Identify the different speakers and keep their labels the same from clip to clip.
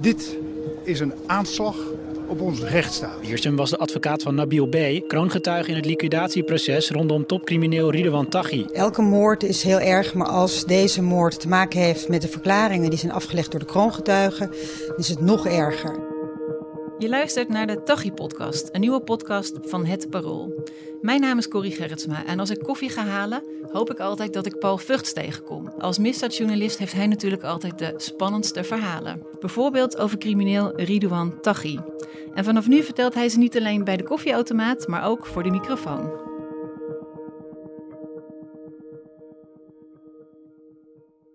Speaker 1: Dit is een aanslag op onze rechtsstaat.
Speaker 2: Wiersum was de advocaat van Nabil B., kroongetuige in het liquidatieproces rondom topcrimineel Ridouan Taghi.
Speaker 3: Elke moord is heel erg, maar als deze moord te maken heeft met de verklaringen die zijn afgelegd door de kroongetuigen, is het nog erger.
Speaker 4: Je luistert naar de Taghi-podcast, een nieuwe podcast van Het Parool. Mijn naam is Corrie Gerritsma en als ik koffie ga halen, hoop ik altijd dat ik Paul Vugts tegenkom. Als misdaadjournalist heeft hij natuurlijk altijd de spannendste verhalen. Bijvoorbeeld over crimineel Ridouan Taghi. En vanaf nu vertelt hij ze niet alleen bij de koffieautomaat, maar ook voor de microfoon.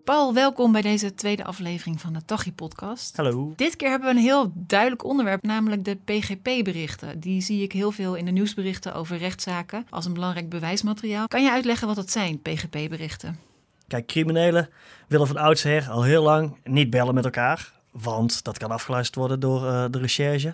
Speaker 4: Paul, welkom bij deze tweede aflevering van de Taghi-podcast.
Speaker 5: Hallo.
Speaker 4: Dit keer hebben we een heel duidelijk onderwerp, namelijk de PGP-berichten. Die zie ik heel veel in de nieuwsberichten over rechtszaken als een belangrijk bewijsmateriaal. Kan je uitleggen wat dat zijn, PGP-berichten?
Speaker 5: Kijk, criminelen willen van oudsher al heel lang niet bellen met elkaar. Want dat kan afgeluisterd worden door uh, de recherche.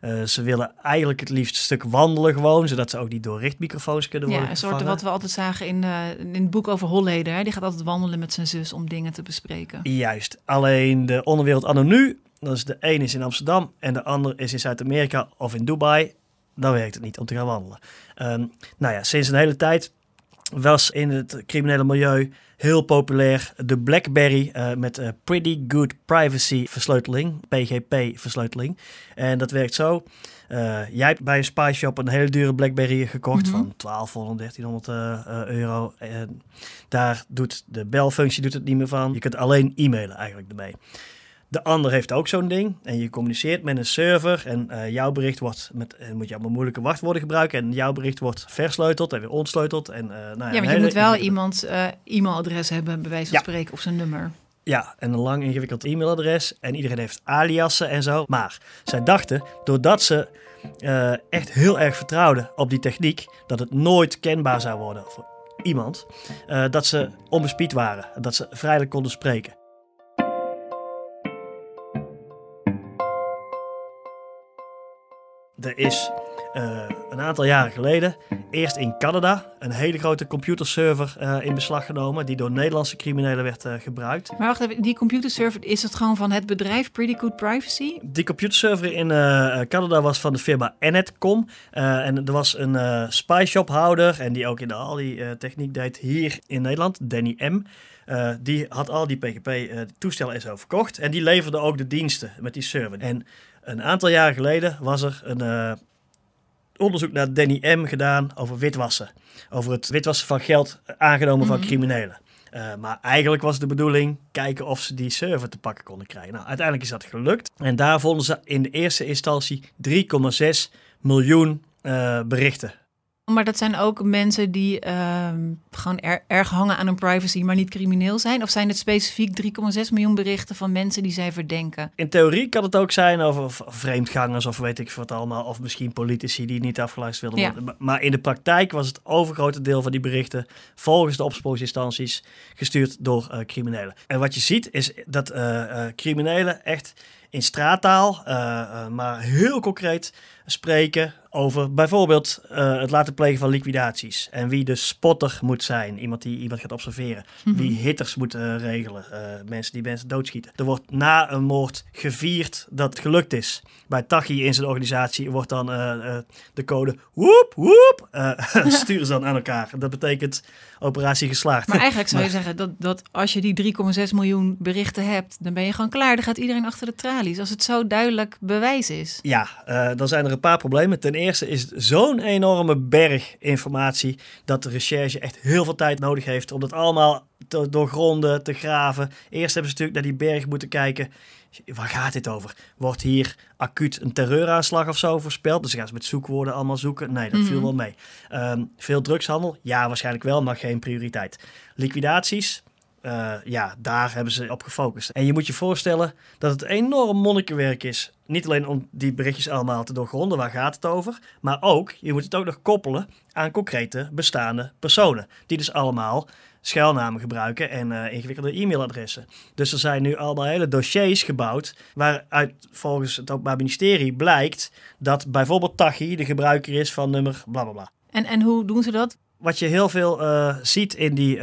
Speaker 5: Uh, ze willen eigenlijk het liefst een stuk wandelen gewoon, zodat ze ook niet door richtmicrofoons kunnen worden
Speaker 4: Ja, een soort wat we altijd zagen in, uh, in het boek over Holleder. Hè? Die gaat altijd wandelen met zijn zus om dingen te bespreken.
Speaker 5: Juist. Alleen de onderwereld anno nu, dat is de ene is in Amsterdam en de andere is in Zuid-Amerika of in Dubai. Dan werkt het niet om te gaan wandelen. Um, nou ja, sinds een hele tijd was in het criminele milieu heel populair de BlackBerry uh, met uh, Pretty Good Privacy versleuteling, PGP versleuteling. En dat werkt zo. Uh, jij hebt bij een spy shop een hele dure BlackBerry gekocht mm -hmm. van 1200, 1300 euro. En daar doet de belfunctie doet het niet meer van. Je kunt alleen e-mailen eigenlijk ermee. De ander heeft ook zo'n ding en je communiceert met een server en uh, jouw bericht wordt met en moet je allemaal moeilijke wachtwoorden gebruiken en jouw bericht wordt versleuteld en weer ontsleuteld en uh, nou
Speaker 4: ja, ja maar je moet wel iemands uh, e-mailadres hebben, bij wijze van ja. spreken, of zijn nummer.
Speaker 5: Ja, en een lang ingewikkeld e-mailadres en iedereen heeft aliasen en zo. Maar zij dachten, doordat ze uh, echt heel erg vertrouwden op die techniek, dat het nooit kenbaar zou worden voor iemand, uh, dat ze onbespied waren, dat ze vrijelijk konden spreken. Er is uh, een aantal jaren geleden eerst in Canada een hele grote computerserver uh, in beslag genomen die door Nederlandse criminelen werd uh, gebruikt.
Speaker 4: Maar wacht even, die computerserver, is het gewoon van het bedrijf Pretty Good Privacy?
Speaker 5: Die computerserver in Canada was van de firma Enetcom en er was een spyshophouder en die ook in de Aldi-techniek deed hier in Nederland, Danny M., uh, die had al die PGP-toestellen en zo verkocht. En die leverde ook de diensten met die server. En een aantal jaren geleden was er een uh, onderzoek naar Danny M. gedaan over witwassen. Over het witwassen van geld aangenomen mm -hmm. van criminelen. Uh, maar eigenlijk was de bedoeling kijken of ze die server te pakken konden krijgen. Nou, uiteindelijk is dat gelukt. En daar vonden ze in de eerste instantie 3,6 miljoen berichten.
Speaker 4: Maar dat zijn ook mensen die uh, gewoon er, erg hangen aan hun privacy, maar niet crimineel zijn? Of zijn het specifiek 3,6 miljoen berichten van mensen die zij verdenken?
Speaker 5: In theorie kan het ook zijn over vreemdgangers of weet ik wat allemaal. Of misschien politici die niet afgeluisterd wilden worden. Maar in de praktijk was het overgrote deel van die berichten volgens de opsporingsinstanties gestuurd door uh, criminelen. En wat je ziet is dat uh, criminelen echt in straattaal, maar heel concreet spreken over bijvoorbeeld uh, het laten plegen van liquidaties. En wie de spotter moet zijn. Iemand die iemand gaat observeren. Mm -hmm. Wie hitters moet uh, regelen. Uh, mensen die mensen doodschieten. Er wordt na een moord gevierd dat het gelukt is. Bij Tachi in zijn organisatie wordt dan de code woep woep. sturen ze dan aan elkaar. Dat betekent operatie geslaagd.
Speaker 4: Maar eigenlijk zou je zeggen dat, dat als je die 3,6 miljoen berichten hebt. Dan ben je gewoon klaar. Dan gaat iedereen achter de tralies. Als het zo duidelijk bewijs is.
Speaker 5: Ja, dan zijn er een paar problemen. Ten eerste is het zo'n enorme berg informatie dat de recherche echt heel veel tijd nodig heeft om dat allemaal te doorgronden, te graven. Eerst hebben ze natuurlijk naar die berg moeten kijken. Waar gaat dit over? Wordt hier acuut een terreuraanslag of zo voorspeld? Dus gaan ze met zoekwoorden allemaal zoeken? Nee, dat mm -hmm. viel wel mee. Um, veel drugshandel? Ja, waarschijnlijk wel, maar geen prioriteit. Liquidaties? Uh, ja, daar hebben ze op gefocust. En je moet je voorstellen dat het enorm monnikenwerk is. Niet alleen om die berichtjes allemaal te doorgronden, waar gaat het over? Maar ook, je moet het ook nog koppelen aan concrete bestaande personen. Die dus allemaal schuilnamen gebruiken en uh, ingewikkelde e-mailadressen. Dus er zijn nu allemaal hele dossiers gebouwd waaruit volgens het Openbaar Ministerie blijkt dat bijvoorbeeld Tachi de gebruiker is van nummer blablabla.
Speaker 4: En, en hoe doen ze dat?
Speaker 5: Wat je heel veel uh, ziet in die...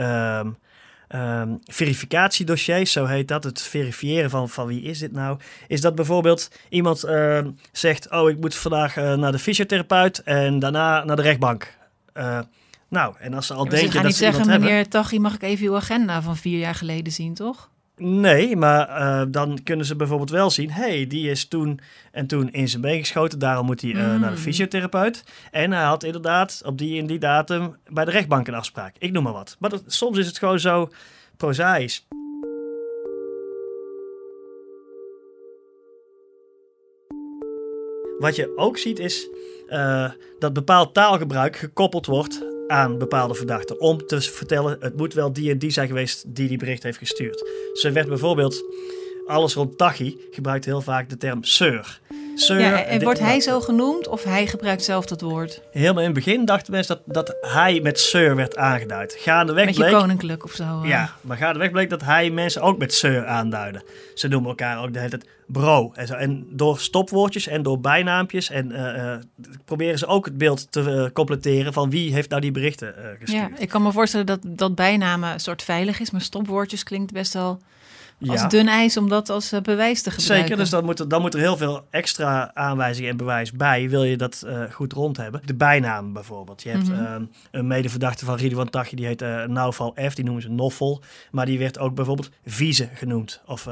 Speaker 5: Uh, ehm, verificatiedossiers, zo heet dat, het verifiëren van, van wie is dit nou, is dat bijvoorbeeld iemand ehm, zegt, oh ik moet vandaag eh, naar de fysiotherapeut en daarna naar de rechtbank. Eh, nou, en als ze al
Speaker 4: Ja,
Speaker 5: denken
Speaker 4: ze
Speaker 5: dat
Speaker 4: niet
Speaker 5: ze
Speaker 4: zeggen,
Speaker 5: hebben...
Speaker 4: meneer Taghi, mag ik even uw agenda van vier jaar geleden zien, toch?
Speaker 5: Nee, maar eh, dan kunnen ze bijvoorbeeld wel zien... hey, die is toen en toen in zijn been geschoten... daarom moet hij eh, naar de
Speaker 4: Mm.
Speaker 5: fysiotherapeut. En hij had inderdaad op die en die datum... bij de rechtbank een afspraak. Ik noem maar wat. Maar dat- soms is het gewoon zo prozaïs. Wat je ook ziet is eh, dat bepaald taalgebruik gekoppeld wordt aan bepaalde verdachten. Om te vertellen, het moet wel die en die zijn geweest die die bericht heeft gestuurd. Ze werd bijvoorbeeld, alles rond Tachi gebruikt heel vaak de term sir. Sir,
Speaker 4: Ja, en wordt hij zo genoemd of hij gebruikt zelf dat woord?
Speaker 5: Helemaal in het begin dachten mensen dat, dat hij met sir werd aangeduid. Gaandeweg
Speaker 4: Met je
Speaker 5: bleek...
Speaker 4: koninklijk of zo.
Speaker 5: Ja, maar gaandeweg bleek dat hij mensen ook met sir aanduidde. Ze noemen elkaar ook de hele tijd bro. En, zo. en door stopwoordjes en door bijnaampjes en, eh, eh, proberen ze ook het beeld te eh, completeren van wie heeft nou die berichten gestuurd.
Speaker 4: Ja, ik kan me voorstellen dat, dat bijnamen een soort veilig is, maar stopwoordjes klinkt best wel als
Speaker 5: Ja.
Speaker 4: dun ijs om dat als eh, bewijs te gebruiken.
Speaker 5: Zeker, dus dan moet, er, dan moet er heel veel extra aanwijzingen en bewijs bij. Wil je dat eh, goed rond hebben. De bijnaam bijvoorbeeld. Je hebt ehm, een medeverdachte van Ridwan Taghi, die heet eh Nauval F, die noemen ze Noffel. Maar die werd ook bijvoorbeeld Vize genoemd. Of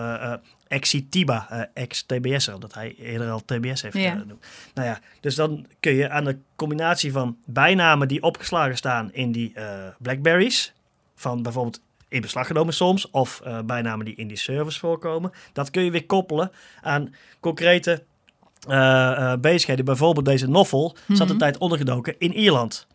Speaker 5: Exitiba, eh ex-TBS'er, omdat hij eerder al TBS heeft
Speaker 4: Ja.
Speaker 5: genoemd. Nou ja, dus dan kun je aan de combinatie van bijnamen die opgeslagen staan in die Blackberries, van bijvoorbeeld in beslag genomen soms, of eh, bijnamen die in die service voorkomen, dat kun je weer koppelen aan concrete eh, eh, bezigheden. Bijvoorbeeld deze Noffel zat
Speaker 4: Mhm.
Speaker 5: een tijd ondergedoken in Ierland.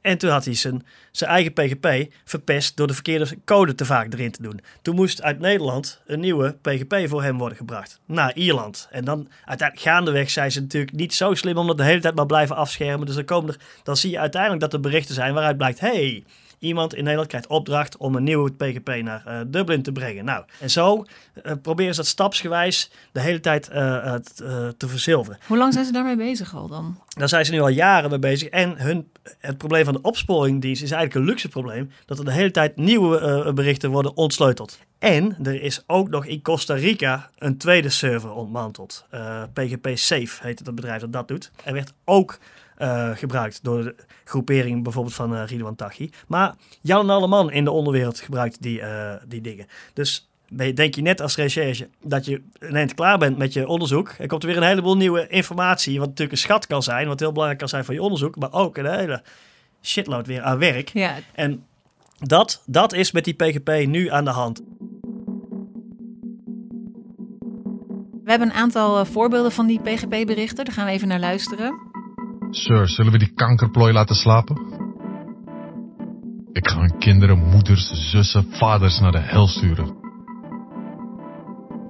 Speaker 5: En toen had hij zijn, zijn eigen PGP verpest door de verkeerde code te vaak erin te doen. Toen moest uit Nederland een nieuwe PGP voor hem worden gebracht naar Ierland. En dan uiteindelijk gaandeweg zijn ze natuurlijk niet zo slim om dat de hele tijd maar blijven afschermen. Dus dan, komen er, dan zie je uiteindelijk dat er berichten zijn waaruit blijkt... hey, iemand in Nederland krijgt opdracht om een nieuwe PGP naar eh, Dublin te brengen. Nou, en zo eh, proberen ze dat stapsgewijs de hele tijd eh, te verzilveren.
Speaker 4: Hoe lang zijn ze daarmee bezig al dan?
Speaker 5: Daar zijn ze nu al jaren mee bezig. En hun, het probleem van de opsporingdienst is eigenlijk een luxe probleem. Dat er de hele tijd nieuwe berichten worden ontsleuteld. En er is ook nog in Costa Rica een tweede server ontmanteld. PGP Safe heet het bedrijf dat dat doet. Er werd ook eh, gebruikt door de groepering bijvoorbeeld van eh Ridwan Taghi. Maar Jan en Alleman in de onderwereld gebruikt die, eh, die dingen. Dus denk je net als recherche dat je een eind klaar bent met je onderzoek. Er komt er weer een heleboel nieuwe informatie, wat natuurlijk een schat kan zijn, wat heel belangrijk kan zijn voor je onderzoek, maar ook een hele shitload weer aan werk.
Speaker 4: Ja,
Speaker 5: En dat, dat is met die PGP nu aan de hand.
Speaker 4: we hebben een aantal voorbeelden van die PGP-berichten. Daar gaan we even naar luisteren.
Speaker 6: Sir, zullen we die kankerplooi laten slapen? Ik ga hun kinderen, moeders, zussen, vaders naar de hel sturen.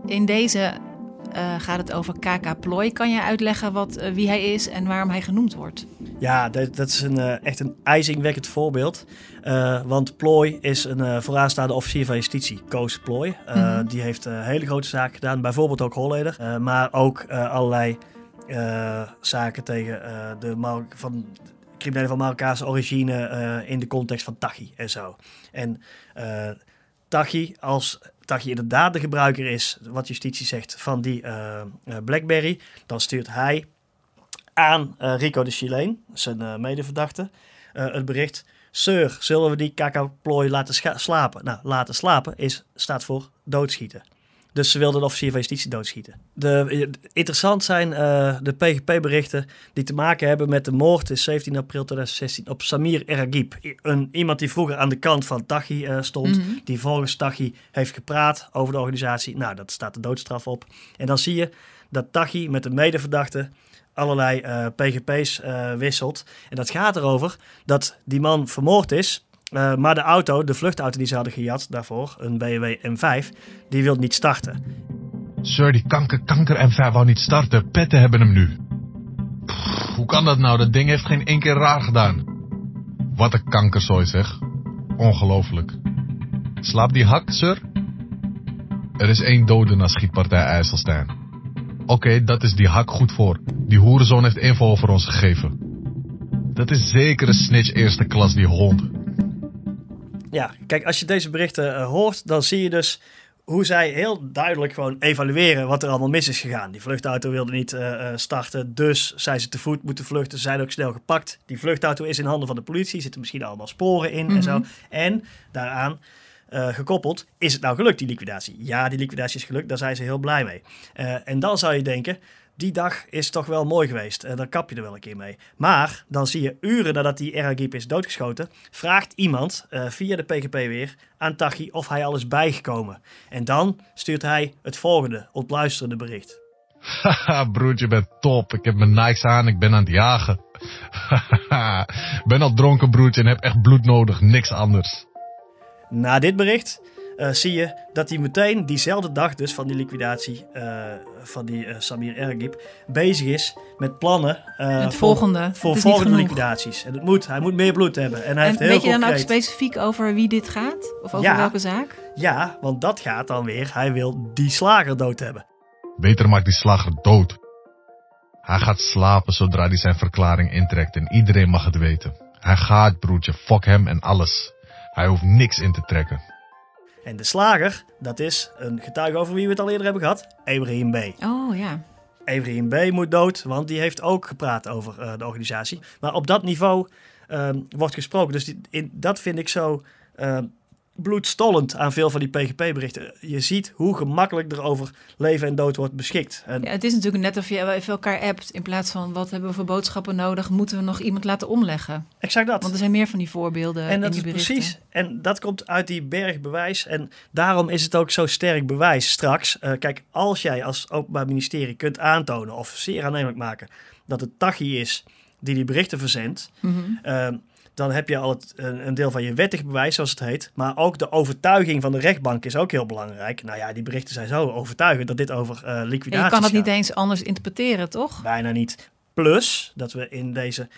Speaker 4: In deze eh, gaat het over KK Plooi. Kan je uitleggen wat, eh, wie hij is en waarom hij genoemd wordt?
Speaker 5: Ja, dat, dat is een, eh, echt een ijzingwekkend voorbeeld. Eh, want Plooi is een eh, vooraanstaande officier van justitie, Koos Plooi. Eh,
Speaker 4: Mhm.
Speaker 5: Die heeft hele grote zaken gedaan, bijvoorbeeld ook Holleder. Maar ook allerlei zaken tegen eh, de van criminelen van Marokkaanse origine eh, in de context van Tachi en zo. En eh Tachi, als Tachi inderdaad de gebruiker is, wat justitie zegt, van die eh, eh, Blackberry, dan stuurt hij aan eh, Rico de Chileen, zijn eh, medeverdachte, eh, het bericht... Sir, zullen we die kakao-plooi laten slapen? Nou, laten slapen is, staat voor doodschieten. Dus ze wilden de officier van justitie doodschieten. De, interessant zijn eh, de PGP-berichten die te maken hebben met de moord in 17 april 2016 op Samir Eragib. Een, iemand die vroeger aan de kant van Tachi eh, stond,
Speaker 4: Mhm.
Speaker 5: die volgens Tachi heeft gepraat over de organisatie. Nou, dat staat de doodstraf op. En dan zie je dat Tachi met de medeverdachte allerlei eh, PGP's wisselt. En dat gaat erover dat die man vermoord is. Eh, maar de auto, de vluchtauto die ze hadden gejat daarvoor, een BMW M5, die wil niet starten.
Speaker 6: Sir, die kanker, kanker en vijf wou niet starten. Petten hebben hem nu. Hoe kan dat nou? Dat ding heeft geen één keer raar gedaan. Wat een kankerzooi zeg. Ongelooflijk. Slaapt die hak, sir? Er is één dode na schietpartij IJsselstein. Oké, dat is die hak goed voor. Die hoerenzoon heeft info over ons gegeven. Dat is zeker een snitch eerste klas, die hond.
Speaker 5: Ja, kijk, als je deze berichten eh, hoort, dan zie je dus hoe zij heel duidelijk gewoon evalueren wat er allemaal mis is gegaan. Die vluchtauto wilde niet eh, eh, starten, dus zijn ze te voet moeten vluchten. Ze zijn ook snel gepakt. Die vluchtauto is in handen van de politie, zitten misschien allemaal sporen in en zo. En daaraan gekoppeld, is het nou gelukt, die liquidatie? Ja, die liquidatie is gelukt, daar zijn ze heel blij mee. En dan zou je denken, die dag is toch wel mooi geweest. En dan kap je er wel een keer mee. Maar dan zie je uren nadat die Eragip is doodgeschoten, vraagt iemand eh, via de PGP weer aan Tachi of hij al is bijgekomen. En dan stuurt hij het volgende ontluisterende bericht.
Speaker 6: Haha, broertje, je bent top. Ik heb mijn Nikes aan, ik ben aan het jagen. Haha, ben al dronken, broertje, en heb echt bloed nodig, niks anders.
Speaker 5: Na dit bericht eh, zie je dat hij meteen diezelfde dag dus van die liquidatie eh, van die eh, Samir Ergib bezig is met plannen eh,
Speaker 4: Het volgende.
Speaker 5: voor
Speaker 4: Het
Speaker 5: volgende liquidaties. En het moet, hij moet meer bloed hebben. En hij
Speaker 4: En
Speaker 5: heeft heel
Speaker 4: weet je dan ook specifiek over wie dit gaat? Of over
Speaker 5: Ja.
Speaker 4: welke zaak?
Speaker 5: Ja, want dat gaat dan weer. Hij wil die slager dood hebben.
Speaker 6: Beter maakt die slager dood. Hij gaat slapen zodra hij zijn verklaring intrekt en iedereen mag het weten. Hij gaat, broertje, fuck hem en alles. Hij hoeft niks in te trekken.
Speaker 5: En de slager, dat is een getuige over wie we het al eerder hebben gehad. Ibrahim B.
Speaker 4: Oh ja.
Speaker 5: Ibrahim B moet dood, want die heeft ook gepraat over eh, de organisatie. Maar op dat niveau ehm, wordt gesproken. Dus die, in, dat vind ik zo ehm, bloedstollend aan veel van die PGP-berichten. Je ziet hoe gemakkelijk er over leven en dood wordt beschikt. En
Speaker 4: ja. Het is natuurlijk net of je even elkaar appt. In plaats van wat hebben we voor boodschappen nodig, moeten we nog iemand laten omleggen.
Speaker 5: exact dat.
Speaker 4: Want er zijn meer van die voorbeelden.
Speaker 5: En dat
Speaker 4: in
Speaker 5: is
Speaker 4: die berichten.
Speaker 5: precies. En dat komt uit die berg bewijs. En daarom is het ook zo sterk bewijs straks. Eh, kijk, als jij als Openbaar Ministerie kunt aantonen of zeer aannemelijk maken dat het Tachi is die die berichten verzendt.
Speaker 4: Mhm.
Speaker 5: eh, dan heb je al het, een, deel van je wettig bewijs, zoals het heet. Maar ook de overtuiging van de rechtbank is ook heel belangrijk. Nou ja, die berichten zijn zo overtuigend dat dit over eh liquidatie
Speaker 4: En je kan het niet
Speaker 5: gaat.
Speaker 4: eens anders interpreteren, toch?
Speaker 5: Bijna niet. Plus dat we in deze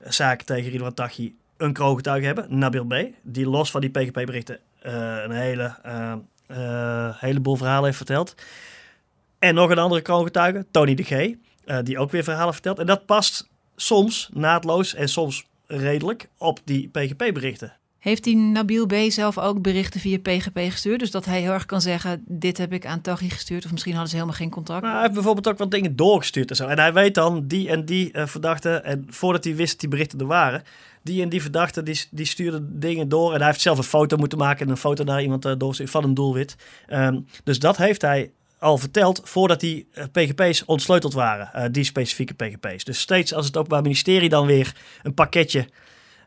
Speaker 5: zaak tegen Ridwan Taghi een kroongetuige hebben, Nabil B. Die los van die PGP-berichten eh, een hele, eh, heleboel verhalen heeft verteld. En nog een andere kroongetuige, Tony de G. die ook weer verhalen vertelt. En dat past soms naadloos en soms redelijk op die PGP-berichten.
Speaker 4: Heeft die Nabil B. zelf ook berichten via PGP gestuurd? Dus dat hij heel erg kan zeggen, dit heb ik aan Taghi gestuurd. Of misschien hadden ze helemaal geen contact.
Speaker 5: Maar hij heeft bijvoorbeeld ook wat dingen doorgestuurd en zo. En hij weet dan die en die eh, verdachte. En voordat hij wist dat die berichten er waren. Die en die verdachte die, die stuurde dingen door. En hij heeft zelf een foto moeten maken. En een foto naar iemand eh, doorsturen van een doelwit. Ehm, dus dat heeft hij al verteld voordat die eh, PGP's ontsleuteld waren. eh, die specifieke PGP's. Dus steeds als het Openbaar Ministerie dan weer een pakketje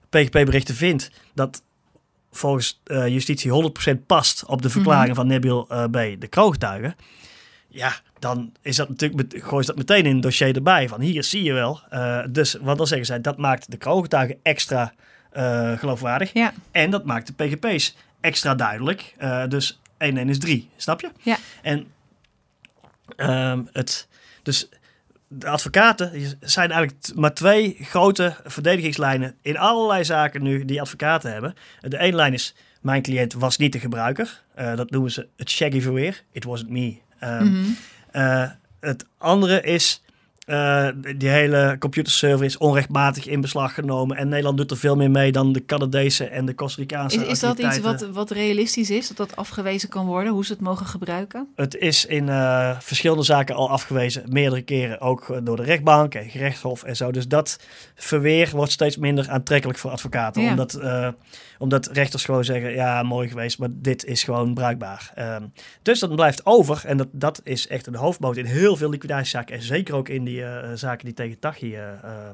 Speaker 5: PGP-berichten vindt. Dat volgens eh, justitie 100% past op de verklaring van Nabil eh, B. De kroongetuige. Ja, dan is dat natuurlijk met, gooi je dat meteen in het dossier erbij. Van hier zie je wel. Dus wat dan zeggen zij, dat maakt de kroongetuige extra geloofwaardig.
Speaker 4: Ja,
Speaker 5: En dat maakt de PGP's extra duidelijk. Dus 1 en 1 is 3, snap je?
Speaker 4: Ja.
Speaker 5: En ehm, het, dus de advocaten zijn eigenlijk maar twee grote verdedigingslijnen in allerlei zaken nu die advocaten hebben. De ene lijn is, mijn cliënt was niet de gebruiker. Eh, dat noemen ze het shaggy verweer. It wasn't me. Ehm,
Speaker 4: Mhm.
Speaker 5: eh, het andere is, eh, die hele computerserver is onrechtmatig in beslag genomen. En Nederland doet er veel meer mee dan de Canadese en de Costa Ricaanse
Speaker 4: Is, is dat iets wat, wat realistisch is? Dat dat afgewezen kan worden? Hoe ze het mogen gebruiken?
Speaker 5: Het is in eh, verschillende zaken al afgewezen. Meerdere keren ook eh, door de rechtbank en gerechtshof en zo. Dus dat verweer wordt steeds minder aantrekkelijk voor advocaten.
Speaker 4: Ja.
Speaker 5: Omdat, omdat rechters gewoon zeggen, ja, mooi geweest, maar dit is gewoon bruikbaar. Ehm, dus dat blijft over. En dat, dat is echt een hoofdmoot in heel veel liquidatiezaken. En zeker ook in die eh, zaken die tegen Tachi eh, eh,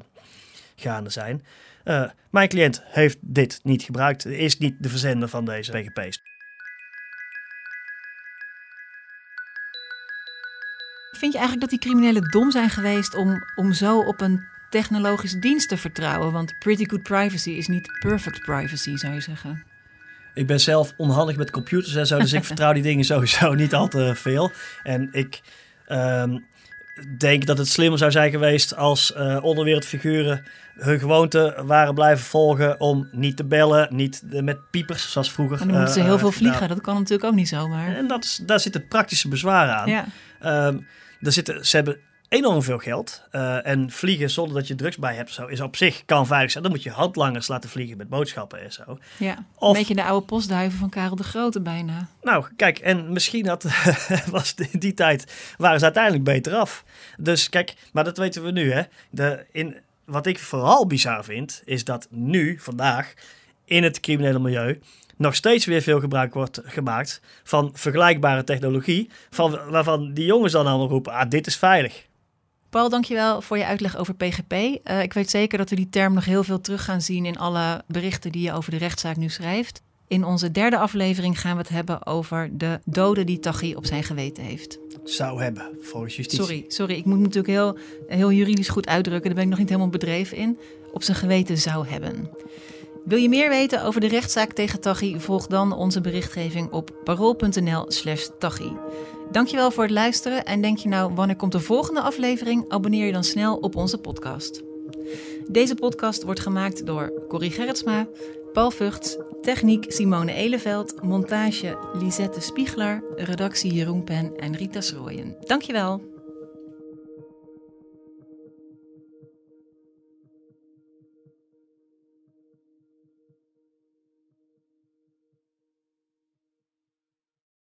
Speaker 5: gaande zijn. Eh, mijn cliënt heeft dit niet gebruikt. Is niet de verzender van deze PGP's.
Speaker 4: Vind je eigenlijk dat die criminelen dom zijn geweest om, om zo op een technologische dienst te vertrouwen? Want pretty good privacy is niet perfect privacy, zou je zeggen.
Speaker 5: Ik ben zelf onhandig met computers en zo, dus ik vertrouw die dingen sowieso niet al te veel. En ik ehm, denk dat het slimmer zou zijn geweest als eh onderwereldfiguren hun gewoonte waren blijven volgen om niet te bellen, niet eh, met piepers zoals vroeger.
Speaker 4: En dan moeten ze
Speaker 5: eh,
Speaker 4: heel
Speaker 5: eh,
Speaker 4: veel
Speaker 5: gedaan.
Speaker 4: vliegen. Dat kan natuurlijk ook niet zomaar.
Speaker 5: En dat is, daar zitten praktische bezwaren aan.
Speaker 4: Ja.
Speaker 5: Ehm, er zitten, ze hebben enorm veel geld. Eh, en vliegen zonder dat je drugs bij hebt, zo, is op zich kan veilig zijn. Dan moet je handlangers laten vliegen met boodschappen en zo.
Speaker 4: Ja,
Speaker 5: Of-
Speaker 4: een beetje de oude postduiven van Karel de Grote bijna.
Speaker 5: Nou, kijk, en misschien had, was in die tijd waren ze uiteindelijk beter af. Dus kijk, maar dat weten we nu, hè. De, in, wat ik vooral bizar vind, is dat nu, vandaag, in het criminele milieu nog steeds weer veel gebruik wordt gemaakt van vergelijkbare technologie, van, waarvan die jongens dan allemaal roepen, ah, dit is veilig.
Speaker 4: Paul, dankjewel voor je uitleg over PGP. Eh, ik weet zeker dat we die term nog heel veel terug gaan zien in alle berichten die je over de rechtszaak nu schrijft. In onze derde aflevering gaan we het hebben over de doden die Taghi op zijn geweten heeft.
Speaker 5: Zou hebben, volgens justitie.
Speaker 4: Sorry, sorry, ik moet me natuurlijk heel, heel juridisch goed uitdrukken. Daar ben ik nog niet helemaal bedreven in. Op zijn geweten zou hebben. Wil je meer weten over de rechtszaak tegen Taghi? Volg dan onze berichtgeving op parool.nl slash Taghi. Dankjewel voor het luisteren en denk je nou, wanneer komt de volgende aflevering? Abonneer je dan snel op onze podcast. Deze podcast wordt gemaakt door Corrie Gerritsma, Paul Vugts, techniek Simone Eleveld, montage Lisette Spiegler, redactie Jeroen Pen en Rita Schrooien. Dankjewel.